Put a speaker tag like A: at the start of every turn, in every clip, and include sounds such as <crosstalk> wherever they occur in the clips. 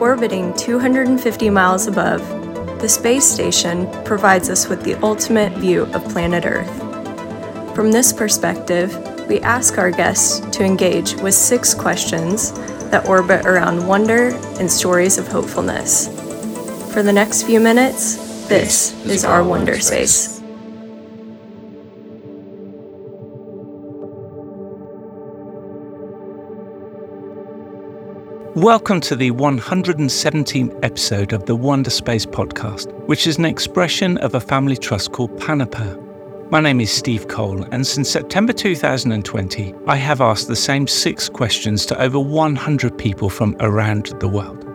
A: Orbiting 250 miles above, the space station provides us with the ultimate view of planet Earth. From this perspective, we ask our guests to engage with six questions that orbit around wonder and stories of hopefulness. For the next few minutes, this is our Wonder Space.
B: Welcome to the 117th episode of the Wonderspace podcast, which is an expression of a family trust called Panapa. My name is Steve Cole, and since September 2020, I have asked the same six questions to over 100 people from around the world.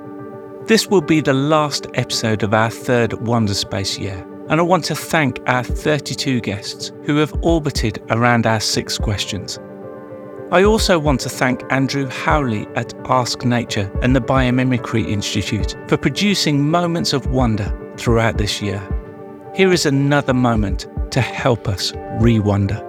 B: This will be the last episode of our third Wonderspace year, and I want to thank our 32 guests who have orbited around our six questions. I also want to thank Andrew Howley at Ask Nature and the Biomimicry Institute for producing moments of wonder throughout this year. Here is another moment to help us re wonder.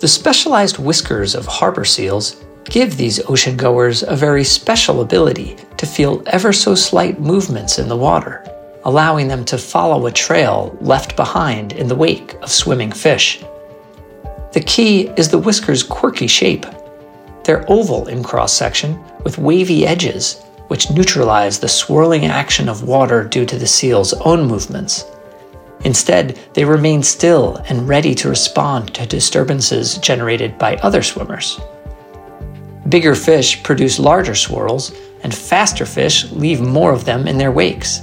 C: The specialized whiskers of harbor seals give these ocean goers a very special ability to feel ever so slight movements in the water, allowing them to follow a trail left behind in the wake of swimming fish. The key is the whisker's quirky shape. They're oval in cross section with wavy edges, which neutralize the swirling action of water due to the seal's own movements. Instead, they remain still and ready to respond to disturbances generated by other swimmers. Bigger fish produce larger swirls, and faster fish leave more of them in their wakes.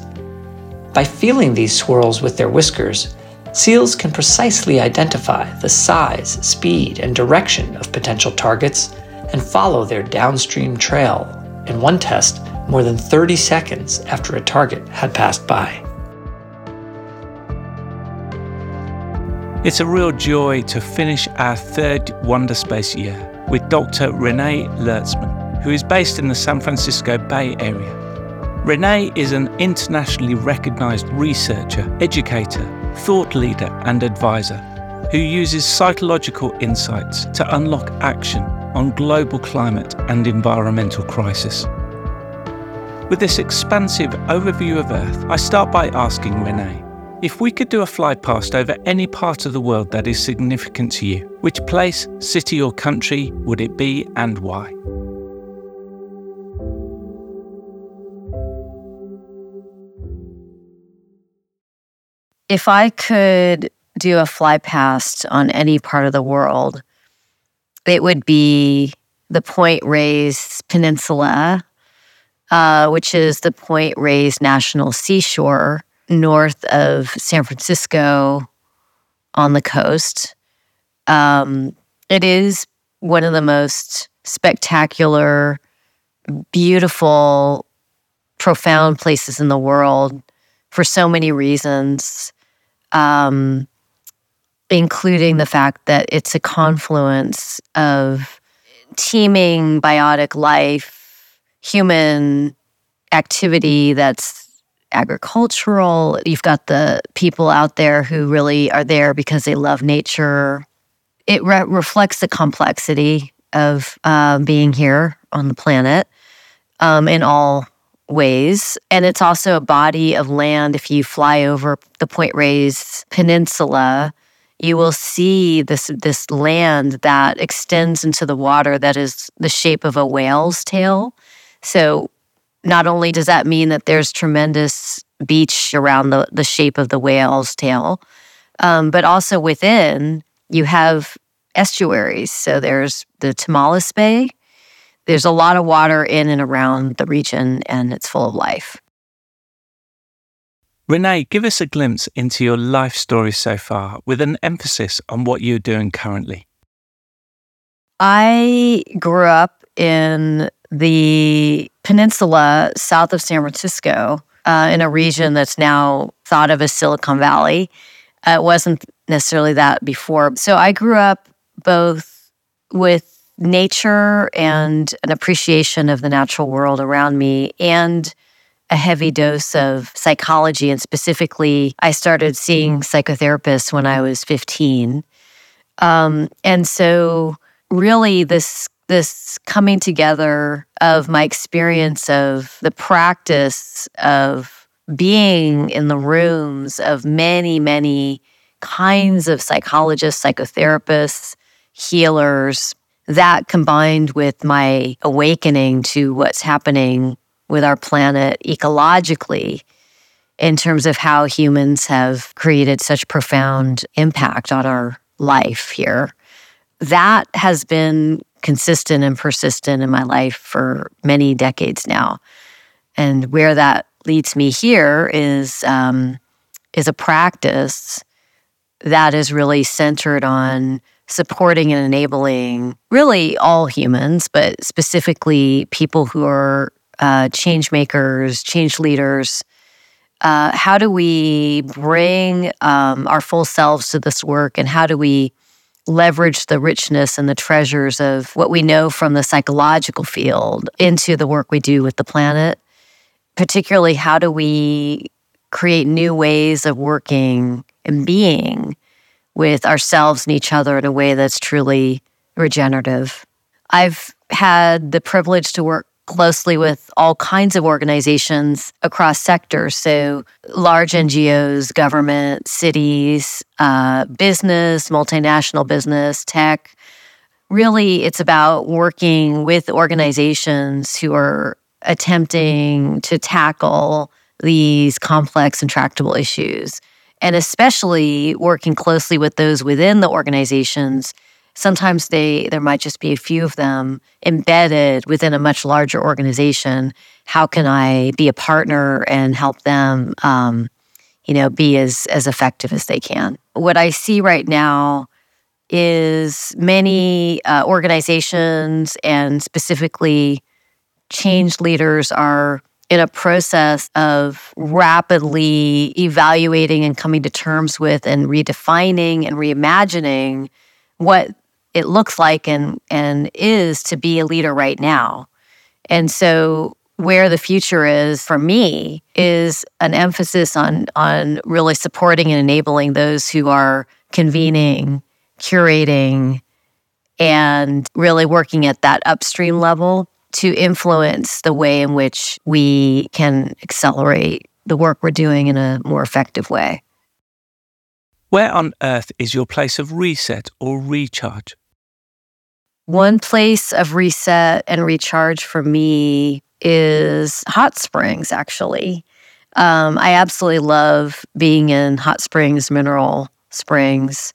C: By feeling these swirls with their whiskers, Seals can precisely identify the size, speed, and direction of potential targets and follow their downstream trail, in one test, more than 30 seconds after a target had passed by.
B: It's a real joy to finish our third Wonderspace year with Dr. Renee Lertzman, who is based in the San Francisco Bay Area. Renee is an internationally recognized researcher, educator, thought leader, and advisor who uses psychological insights to unlock action on global climate and environmental crisis. With this expansive overview of Earth, I start by asking Renee if we could do a fly past over any part of the world that is significant to you, which place, city, or country would it be and why?
D: If I could do a fly past on any part of the world, it would be the Point Reyes Peninsula, uh, which is the Point Reyes National Seashore north of San Francisco on the coast. Um, it is one of the most spectacular, beautiful, profound places in the world for so many reasons um, including the fact that it's a confluence of teeming biotic life, human activity that's agricultural. You've got the people out there who really are there because they love nature. It re- reflects the complexity of uh, being here on the planet um, in all ways. And it's also a body of land. If you fly over the Point Reyes Peninsula, you will see this this land that extends into the water that is the shape of a whale's tail. So not only does that mean that there's tremendous beach around the, the shape of the whale's tail, um, but also within you have estuaries. So there's the Tomales Bay, there's a lot of water in and around the region, and it's full of life.
B: Renee, give us a glimpse into your life story so far with an emphasis on what you're doing currently.
D: I grew up in the peninsula south of San Francisco uh, in a region that's now thought of as Silicon Valley. Uh, it wasn't necessarily that before. So I grew up both with nature and an appreciation of the natural world around me and a heavy dose of psychology. And specifically, I started seeing psychotherapists when I was 15. Um, and so, really, this this coming together of my experience of the practice of being in the rooms of many, many kinds of psychologists, psychotherapists, healers, that combined with my awakening to what's happening with our planet ecologically in terms of how humans have created such profound impact on our life here. That has been consistent and persistent in my life for many decades now. And where that leads me here is um, is a practice that is really centered on supporting and enabling really all humans, but specifically people who are uh, change makers, change leaders. Uh, how do we bring um, our full selves to this work, and how do we leverage the richness and the treasures of what we know from the psychological field into the work we do with the planet? Particularly, how do we create new ways of working and being with ourselves and each other in a way that's truly regenerative. I've had the privilege to work closely with all kinds of organizations across sectors. So, large NGOs, government, cities, uh, business, multinational business, tech. Really, it's about working with organizations who are attempting to tackle these complex and tractable issues and especially working closely with those within the organizations sometimes they there might just be a few of them embedded within a much larger organization. How can i be a partner and help them um, you know be as as effective as they can? What i see right now is many uh, organizations and specifically change leaders are in a process of rapidly evaluating and coming to terms with and redefining and reimagining what it looks like and and is to be a leader right now. And so where the future is for me is an emphasis on on really supporting and enabling those who are convening, curating and really working at that upstream level to influence the way in which we can accelerate the work we're doing in a more effective way.
B: Where on earth is your place of reset or recharge?
D: One place of reset and recharge for me is hot springs, actually. Um, I absolutely love being in hot springs, mineral springs.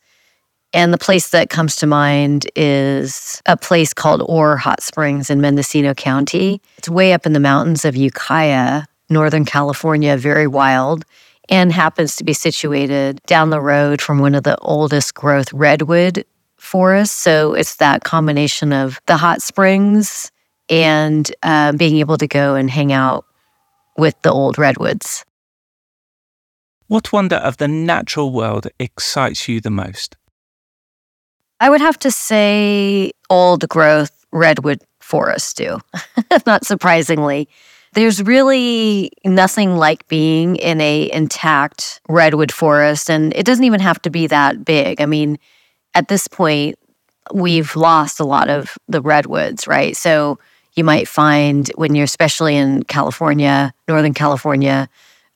D: And the place that comes to mind is a place called Orr Hot Springs in Mendocino County. It's way up in the mountains of Ukiah, Northern California, very wild, and happens to be situated down the road from one of the oldest growth redwood forests. So it's that combination of the hot springs and uh, being able to go and hang out with the old redwoods.
B: What wonder of the natural world excites you the most?
D: I would have to say old growth redwood forests do, <laughs> not surprisingly. There's really nothing like being in a intact redwood forest and it doesn't even have to be that big. I mean, at this point we've lost a lot of the redwoods, right? So you might find when you're especially in California, Northern California,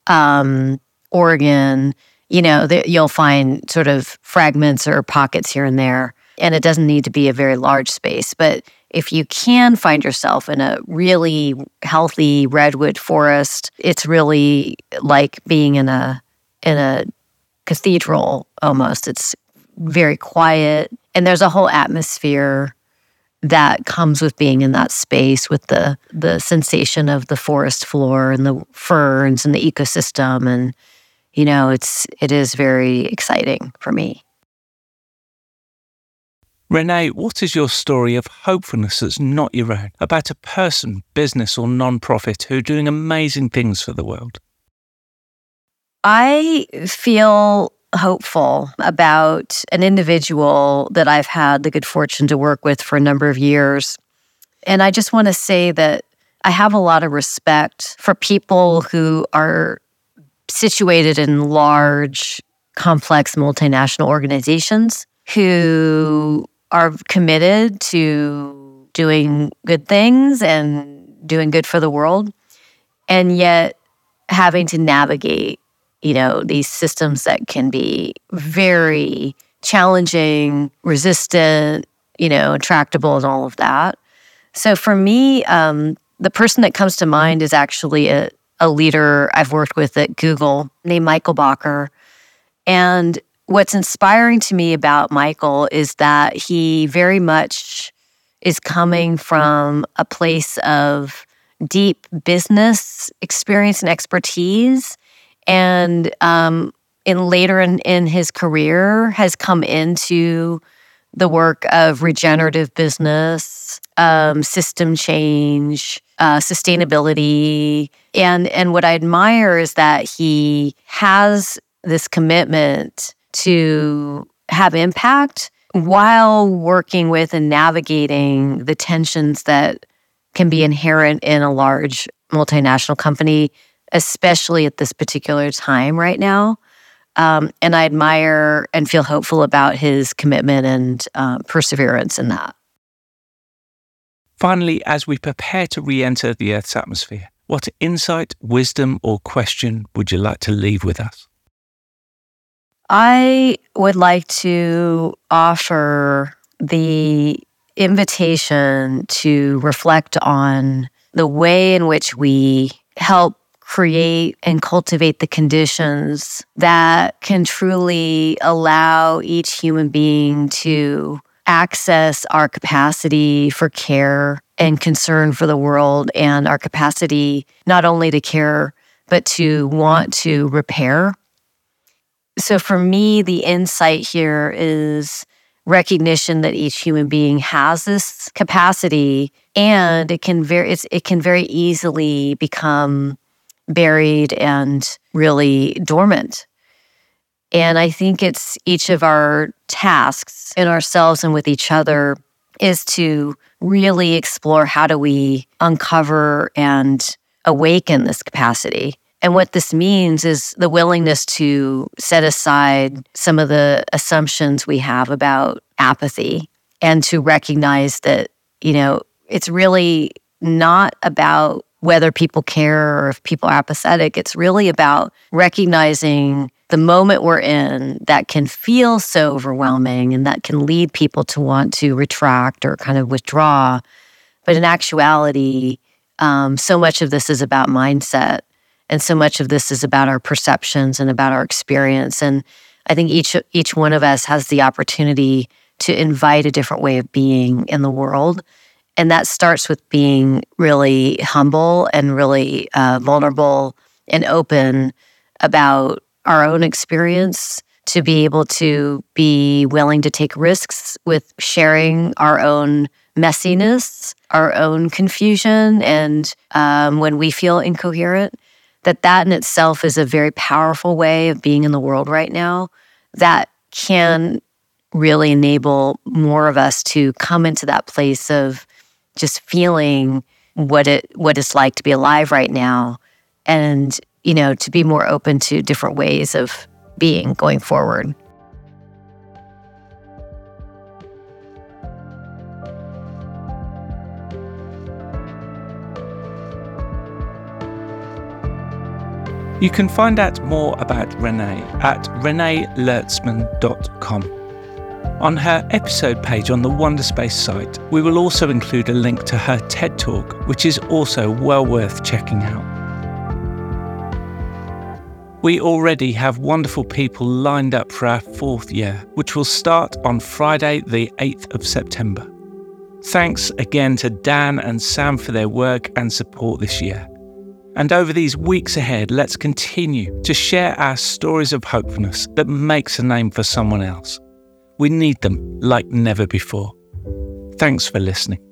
D: um, Oregon, you know, you'll find sort of fragments or pockets here and there. And it doesn't need to be a very large space. But if you can find yourself in a really healthy redwood forest, it's really like being in a in a cathedral almost. It's very quiet and there's a whole atmosphere that comes with being in that space with the the sensation of the forest floor and the ferns and the ecosystem and you know, it's it is very exciting for me.
B: Renee, what is your story of hopefulness that's not your own about a person, business, or non-profit who are doing amazing things for the world?
D: I feel hopeful about an individual that I've had the good fortune to work with for a number of years. And I just want to say that I have a lot of respect for people who are situated in large, complex multinational organizations who are committed to doing good things and doing good for the world. And yet having to navigate, you know, these systems that can be very challenging, resistant, you know, tractable and all of that. So for me, um, the person that comes to mind is actually a, a leader I've worked with at Google named Michael Bacher. And what's inspiring to me about Michael is that he very much is coming from a place of deep business experience and expertise. And um, in later in, in his career has come into the work of regenerative business, um, system change, uh, sustainability, and and what I admire is that he has this commitment to have impact while working with and navigating the tensions that can be inherent in a large multinational company, especially at this particular time right now. Um, and I admire and feel hopeful about his commitment and uh, perseverance in that.
B: Finally, as we prepare to re enter the Earth's atmosphere, what insight, wisdom, or question would you like to leave with us?
D: I would like to offer the invitation to reflect on the way in which we help create and cultivate the conditions that can truly allow each human being to access our capacity for care and concern for the world and our capacity not only to care, but to want to repair so for me, the insight here is recognition that each human being has this capacity and mm-hmm. it can very it can very easily become buried and really dormant. And I think it's each of our tasks in ourselves and with each other is to really explore how do we uncover and awaken this capacity and what this means is the willingness to set aside some of the assumptions we have about apathy and to recognize that, you know, it's really not about whether people care or if people are apathetic. It's really about recognizing the moment we're in that can feel so overwhelming and that can lead people to want to retract or kind of withdraw. But in actuality, um, so much of this is about mindset and so much of this is about our perceptions and about our experience. And i think each each one of us has the opportunity to invite a different way of being in the world. And that starts with being really humble and really uh, vulnerable and open about our own experience to be able to be willing to take risks with sharing our own messiness, our own confusion, and um, when we feel incoherent, that that in itself is a very powerful way of being in the world right now that can really enable more of us to come into that place of just feeling what it what it's like to be alive right now and you know to be more open to different ways of being going forward
B: You can find out more about Renee at reneelertzman.com. On her episode page on the Wonderspace site, we will also include a link to her TED Talk, which is also well worth checking out. We already have wonderful people lined up for our fourth year, which will start on Friday, the 8th of September. Thanks again to Dan and Sam for their work and support this year. And over these weeks ahead, let's continue to share our stories of hopefulness that makes a name for someone else. We need them like never before. Thanks for listening.